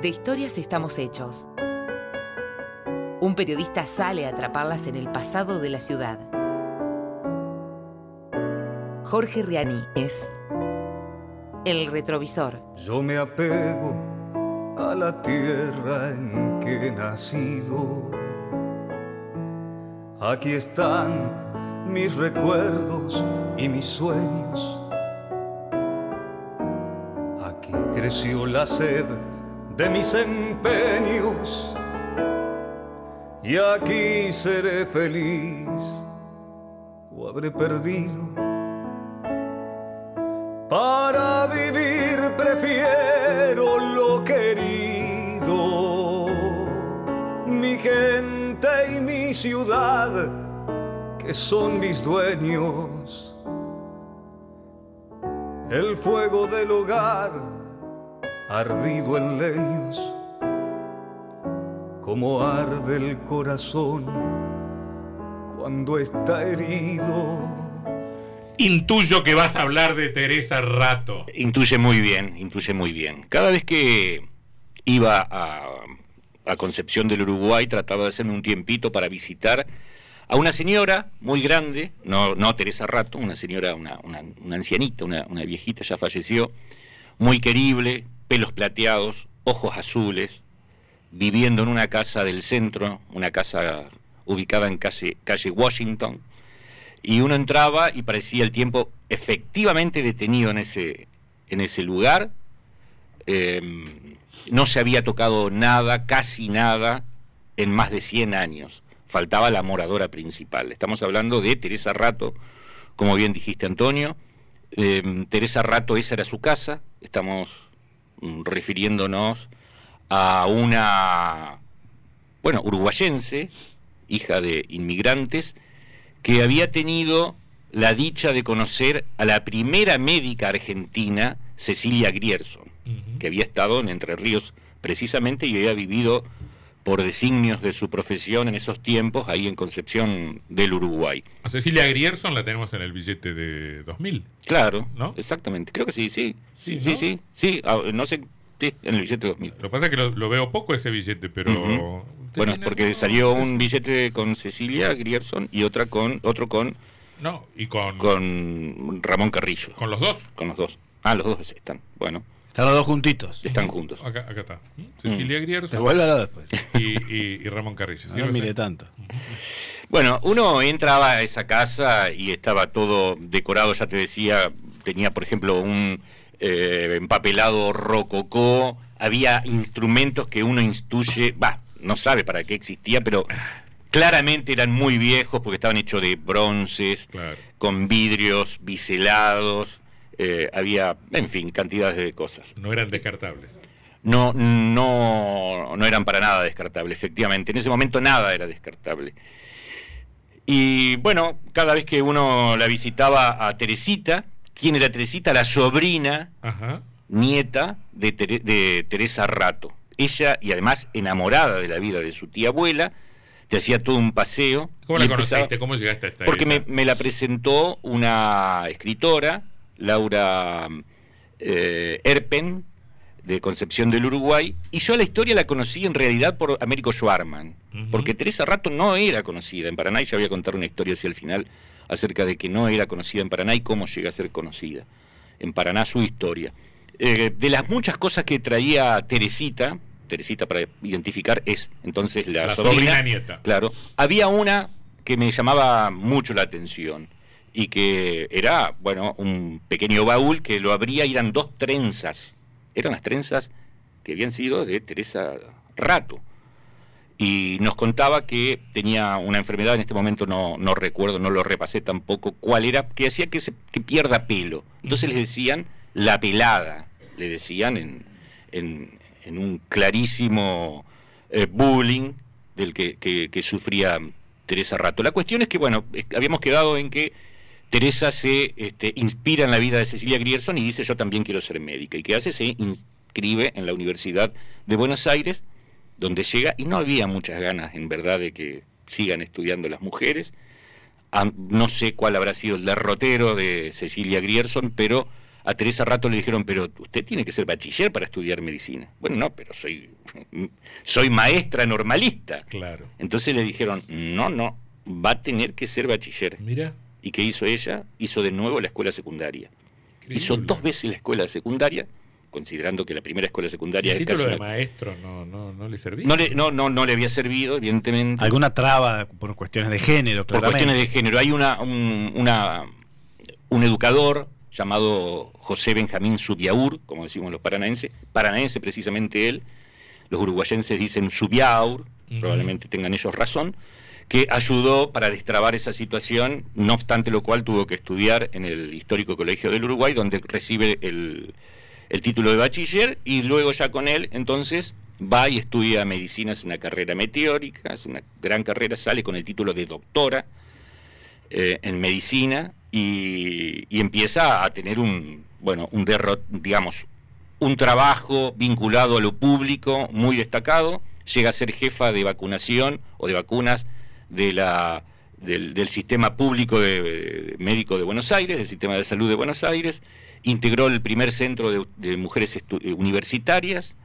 De historias estamos hechos. Un periodista sale a atraparlas en el pasado de la ciudad. Jorge Riani es El Retrovisor. Yo me apego a la tierra en que he nacido. Aquí están mis recuerdos y mis sueños. Aquí creció la sed de mis empeños y aquí seré feliz o habré perdido. Para vivir prefiero lo querido, mi gente y mi ciudad, que son mis dueños. El fuego del hogar ardido en leños, como arde el corazón cuando está herido. Intuyo que vas a hablar de Teresa Rato. Intuye muy bien, intuye muy bien. Cada vez que iba a, Concepción del Uruguay trataba de hacerme un tiempito para visitar a una señora muy grande, no, no Teresa Rato, una señora, una, ancianita, una, una, viejita, ya falleció, muy querible, pelos plateados, ojos azules, viviendo en una casa del centro, una casa ubicada en calle, Washington, y uno entraba y parecía el tiempo efectivamente detenido en ese, en ese lugar. Em, no se había tocado nada, casi nada, en más de 100 años. Faltaba la moradora principal. Estamos hablando de Teresa Rato, como bien dijiste Antonio. Em, Teresa Rato, esa era su casa. Estamos refiriéndonos a una, bueno, uruguayense, hija de inmigrantes, que había tenido la dicha de conocer a la primera médica argentina, Cecilia Grierson, que había estado en Entre Ríos precisamente y había vivido por designios de su profesión en esos tiempos, ahí en Concepción del Uruguay. A Cecilia Grierson la tenemos en el billete de 2000. Claro, ¿no? Exactamente, creo que sí, sí, sí, sí, sí, sí, no sé, en el billete de 2000. Lo que pasa es que lo, veo poco ese billete, pero... Bueno, porque salió un billete con Cecilia Grierson y otra con otro con... No, y con... Con Ramón Carrillo. ¿Con los dos? Con los dos. Ah, los dos están, bueno. Están los dos juntitos. Están juntos. Acá, acá está. Cecilia mm. Grierson. Devuélvalo después. Y, y, Ramón Carrillo. No, mire tanto. Bueno, uno entraba a esa casa y estaba todo decorado, ya te decía, tenía por ejemplo un eh, empapelado rococó, había instrumentos que uno instruye, va, no sabe para qué existía, pero claramente eran muy viejos porque estaban hechos de bronces, con vidrios biselados eh, había, en fin, cantidades de cosas. No eran descartables. No, no, no eran para nada descartables, efectivamente. En ese momento nada era descartable. Y bueno, cada vez que uno la visitaba a Teresita, ¿quién era Teresita? La sobrina, nieta de, de, Teresa Rato. Ella, y además enamorada de la vida de su tía abuela, te hacía todo un paseo. ¿Cómo la conociste? ¿Cómo llegaste a esta Porque me, me, la presentó una escritora Laura eh, Erpen, de Concepción del Uruguay, y yo la historia la conocí en realidad por Américo Schwarman, porque Teresa Rato no era conocida en Paraná, y ya voy a contar una historia hacia el final acerca de que no era conocida en Paraná y cómo llega a ser conocida en Paraná su historia. Eh, de las muchas cosas que traía Teresita, Teresita para identificar es entonces la, sobrina nieta. Claro, había una que me llamaba mucho la atención y que era, bueno, un pequeño baúl que lo abría y eran dos trenzas. Eran las trenzas que habían sido de Teresa Rato. Y nos contaba que tenía una enfermedad, en este momento no, no recuerdo, no lo repasé tampoco cuál era, que hacía que, se, que pierda pelo. Entonces les decían la pelada, le decían en, en, un clarísimo eh, bullying del que, que sufría Teresa Rato. La cuestión es que, bueno, habíamos quedado en que Teresa se este, inspira en la vida de Cecilia Grierson y dice yo también quiero ser médica. ¿Y qué hace? Se inscribe en la Universidad de Buenos Aires, donde llega, y no había muchas ganas en verdad de que sigan estudiando las mujeres. no sé cuál habrá sido el derrotero de Cecilia Grierson, pero a Teresa Rato le dijeron, pero usted tiene que ser bachiller para estudiar medicina. Bueno, no, pero soy, soy maestra normalista. Claro. Entonces le dijeron, no, no, va a tener que ser bachiller. Mira. ¿Y qué hizo ella? Hizo de nuevo la escuela secundaria. Hizo dos veces la escuela secundaria, considerando que la primera escuela ¿Y secundaria el es título casi de una- maestro no, no, no le servía? no, le, no, no, no le había servido, evidentemente. Alguna traba por cuestiones de género, por claramente. cuestiones de género. Hay una, un, una- un educador llamado José Benjamín Subiaur, como decimos los paranaenses, paranaense precisamente él, los uruguayenses dicen Subiaur, probablemente tengan ellos razón, que ayudó para destrabar esa situación, no obstante lo cual tuvo que estudiar en el histórico Colegio del Uruguay, donde recibe el, título de bachiller y luego ya con él entonces va y estudia medicina, es una carrera meteórica, es una gran carrera, sale con el título de doctora eh, en medicina y, y empieza a tener un, bueno, un derro- digamos, un trabajo vinculado a lo público muy destacado, llega a ser jefa de vacunación o de vacunas de la, del, del sistema público de, de médico de Buenos Aires, del sistema de salud de Buenos Aires, integró el primer centro de, de mujeres eh, universitarias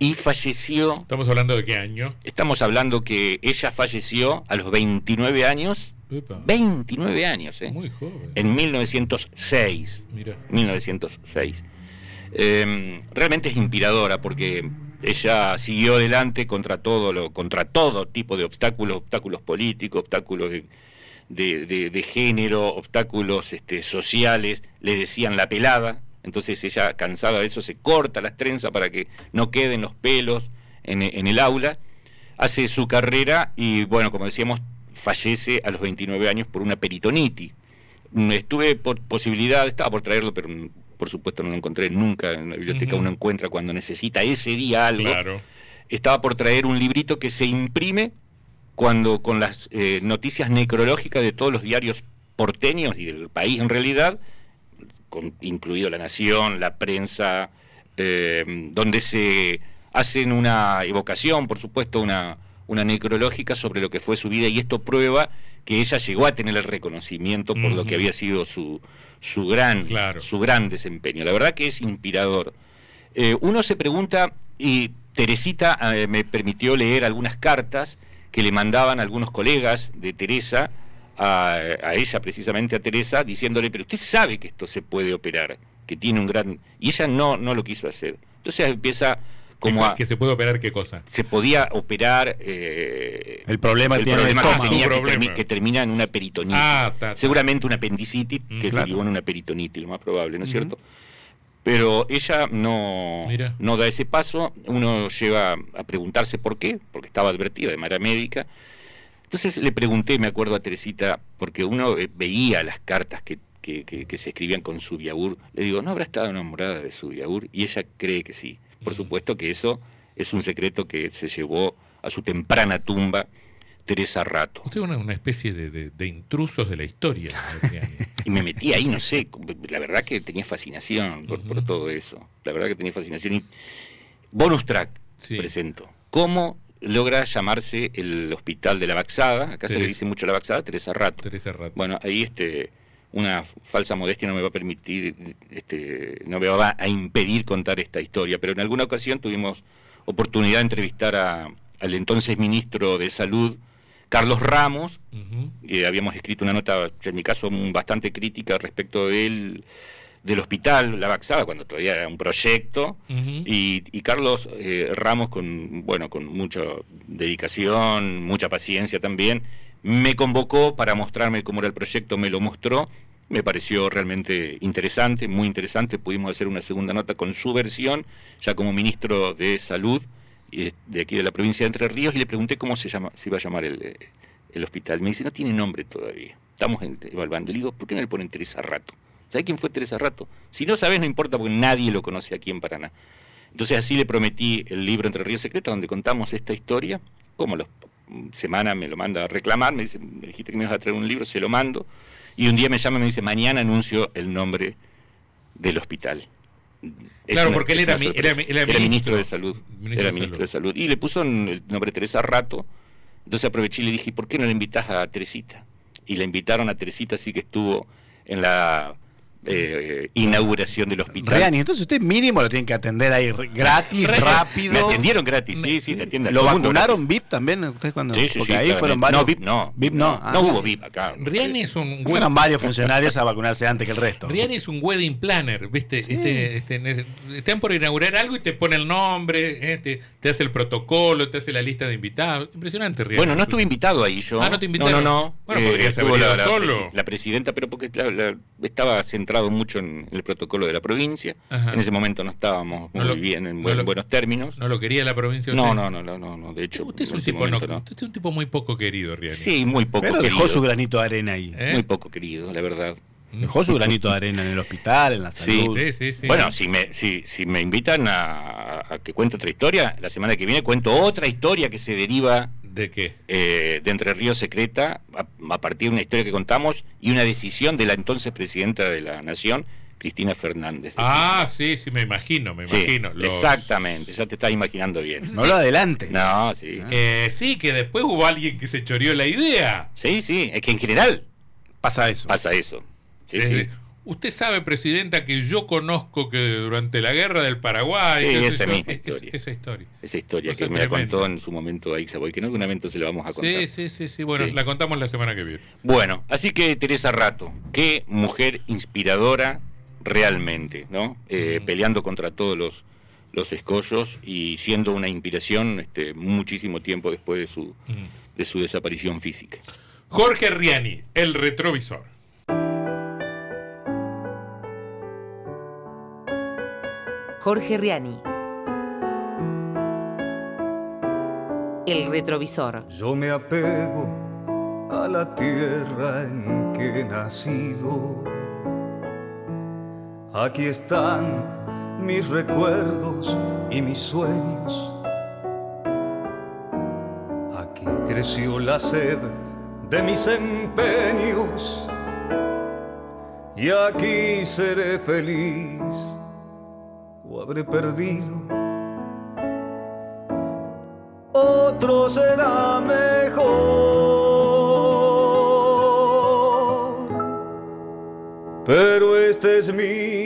y falleció, ¿Estamos hablando de qué año? estamos hablando que ella falleció a los 29 años, Upa, 29 años, ¿eh? Muy joven. en 1906. Mira. 1906. Eh, realmente es inspiradora porque ella siguió adelante contra todo lo, contra todo tipo de obstáculos, obstáculos políticos, obstáculos de, de- de- género, obstáculos este, sociales, le decían la pelada, entonces ella cansada de eso se corta las trenzas para que no queden los pelos en, en el aula, hace su carrera y bueno, como decíamos, fallece a los 29 años por una peritonitis. Mm, Estuve por posibilidad, estaba por traerlo, pero por supuesto no lo encontré nunca. En la biblioteca uno encuentra cuando necesita ese día algo. Claro. Estaba por traer un librito que se imprime cuando con las eh, noticias necrológicas de todos los diarios porteños y del país en realidad, con- incluido La Nación, la prensa, eh, donde se hacen una evocación, por supuesto, una, una necrológica sobre lo que fue su vida y esto prueba que ella llegó a tener el reconocimiento por lo que había sido su, su, gran, Claro. su gran desempeño. La verdad que es inspirador. Eh, uno se pregunta, y Teresita eh, me permitió leer algunas cartas que le mandaban algunos colegas de Teresa a, a ella, precisamente a Teresa, diciéndole, pero usted sabe que esto se puede operar, que tiene un gran... Y ella no, no lo quiso hacer. Entonces empieza como que, a... que se puede operar qué cosa. Se podía operar... eh, El problema el tiene el problema que, tenía, que, problema. termi- que termina en una peritonitis. Ah, ta, ta. Seguramente una apendicitis Mm, que claro. derivó en una peritonitis, lo más probable, ¿no es cierto? Pero ella no, Mira. no da ese paso, uno llega a preguntarse por qué, porque estaba advertida de manera médica. Entonces le pregunté, me acuerdo a Teresita, porque uno eh, veía las cartas que, que- que- que se escribían con Subiaur, le digo, ¿no habrá estado enamorada de Subiaur? Y ella cree que sí. Por supuesto que eso es un secreto que se llevó a su temprana tumba Teresa Rato. Usted es una, una especie de, de- de intrusos de la historia. decían. Y me metí ahí, no sé, la verdad que tenía fascinación por, todo eso. La verdad que tenía fascinación. Y bonus track Sí. presento. ¿Cómo logra llamarse el hospital de la Baxada? Acá se le dice mucho la Baxada, Teresa Rato. Teresa Rato. Bueno, ahí este una falsa modestia no me va a permitir, este, no me va a impedir contar esta historia, pero en alguna ocasión tuvimos oportunidad de entrevistar a- al entonces ministro de Salud, Carlos Ramos, eh, habíamos escrito una nota, en mi caso, bastante crítica respecto del, del hospital, la Baxada, cuando todavía era un proyecto, y, y Carlos eh, Ramos, con, bueno, con mucha dedicación, mucha paciencia también, me convocó para mostrarme cómo era el proyecto, me lo mostró, me pareció realmente interesante, muy interesante, pudimos hacer una segunda nota con su versión, ya como ministro de Salud eh, de aquí de la provincia de Entre Ríos, y le pregunté cómo se, llama, iba a llamar el, eh, el hospital. Me dice, no tiene nombre todavía, estamos evaluando. Le digo, ¿por qué no le ponen Teresa Rato? ¿Sabes quién fue Teresa Rato? Si no sabes, no importa, porque nadie lo conoce aquí en Paraná. Entonces así le prometí el libro Entre Ríos Secretos, donde contamos esta historia, como los semana me lo manda a reclamar, me dice, me dijiste que me ibas a traer un libro, se lo mando, y un día me llama y me dice, mañana anuncio el nombre del hospital. Es Claro, una- porque él era ministro, ministro. de salud, Ministro era de ministro Salud. de salud, y le puso el nombre Teresa Rato, entonces aproveché y le dije, ¿por qué no le invitas a Teresita? Y la invitaron a Teresita, así que estuvo en la eh, inauguración del hospital. Reani, entonces usted mínimo lo tiene que atender ahí gratis, rápido. Me atendieron gratis, sí, sí, te atienden. ¿Lo mundo vacunaron gratis. VIP también? ¿Ustedes cuando? Sí, sí, porque sí, ahí fueron varios. No, VIP no. VIP no. Ah, No hubo VIP acá. Riani es un Fueron buen varios funcionarios a vacunarse antes que el resto. Riani es un wedding planner, ¿viste? Este, este, están por inaugurar algo y te pone el nombre, eh, te, hace el protocolo, te hace la lista de invitados. Impresionante, Riani. Bueno, no estuve invitado ahí yo. Ah, ¿no te invitaron? No, no, no. Bueno, estuvo haber ido la, la solo. presi- la presidenta, pero porque la- la- estaba centrado mucho en el protocolo de la provincia. Ajá. En ese momento no estábamos No muy lo- bien, en no buen- lo- buenos términos. ¿No lo quería la provincia? No, no, no, no, no, no, de hecho. Usted es un tipo, no, momento no. usted es un tipo muy poco querido, Riani. Sí, muy poco Pero querido. dejó su granito de arena ahí. ¿Eh? Muy poco querido, la verdad. Dejó su granito de arena en el hospital, en la Sí. salud. Sí, sí, sí. Bueno, si me, si, si me invitan a, a que cuente otra historia, la semana que viene cuento otra historia que se deriva ¿De qué? eh, de Entre Ríos Secreta, a, a partir de una historia que contamos y una decisión de la entonces presidenta de la Nación, Cristina Fernández. Ah, sí, sí, me imagino, me Sí, imagino. Los- exactamente, ya te estás imaginando bien. No lo adelante. No, sí. Eh, sí, que después hubo alguien que se choreó la idea. Sí, sí, es que en general Pasa eso. pasa eso. Sí, sí. Usted sabe, Presidenta, que yo conozco que durante la guerra del Paraguay... Sí, esa misma es- historia. esa historia. Esa historia que me la contó en su momento Aixa Boy, que en algún momento se la vamos a contar. Sí, sí, sí, sí. Bueno, Sí. la contamos la semana que viene. Bueno, así que Teresa Rato, qué mujer inspiradora realmente, ¿no? Eh, Mm. Peleando contra todos los, los escollos y siendo una inspiración este, muchísimo tiempo después de su, de su desaparición física. Jorge Riani, el retrovisor. Jorge Riani. El retrovisor. Yo me apego a la tierra en que he nacido. Aquí están mis recuerdos y mis sueños. Aquí creció la sed de mis empeños. Y aquí seré feliz o habré perdido otro será mejor. Pero este es mi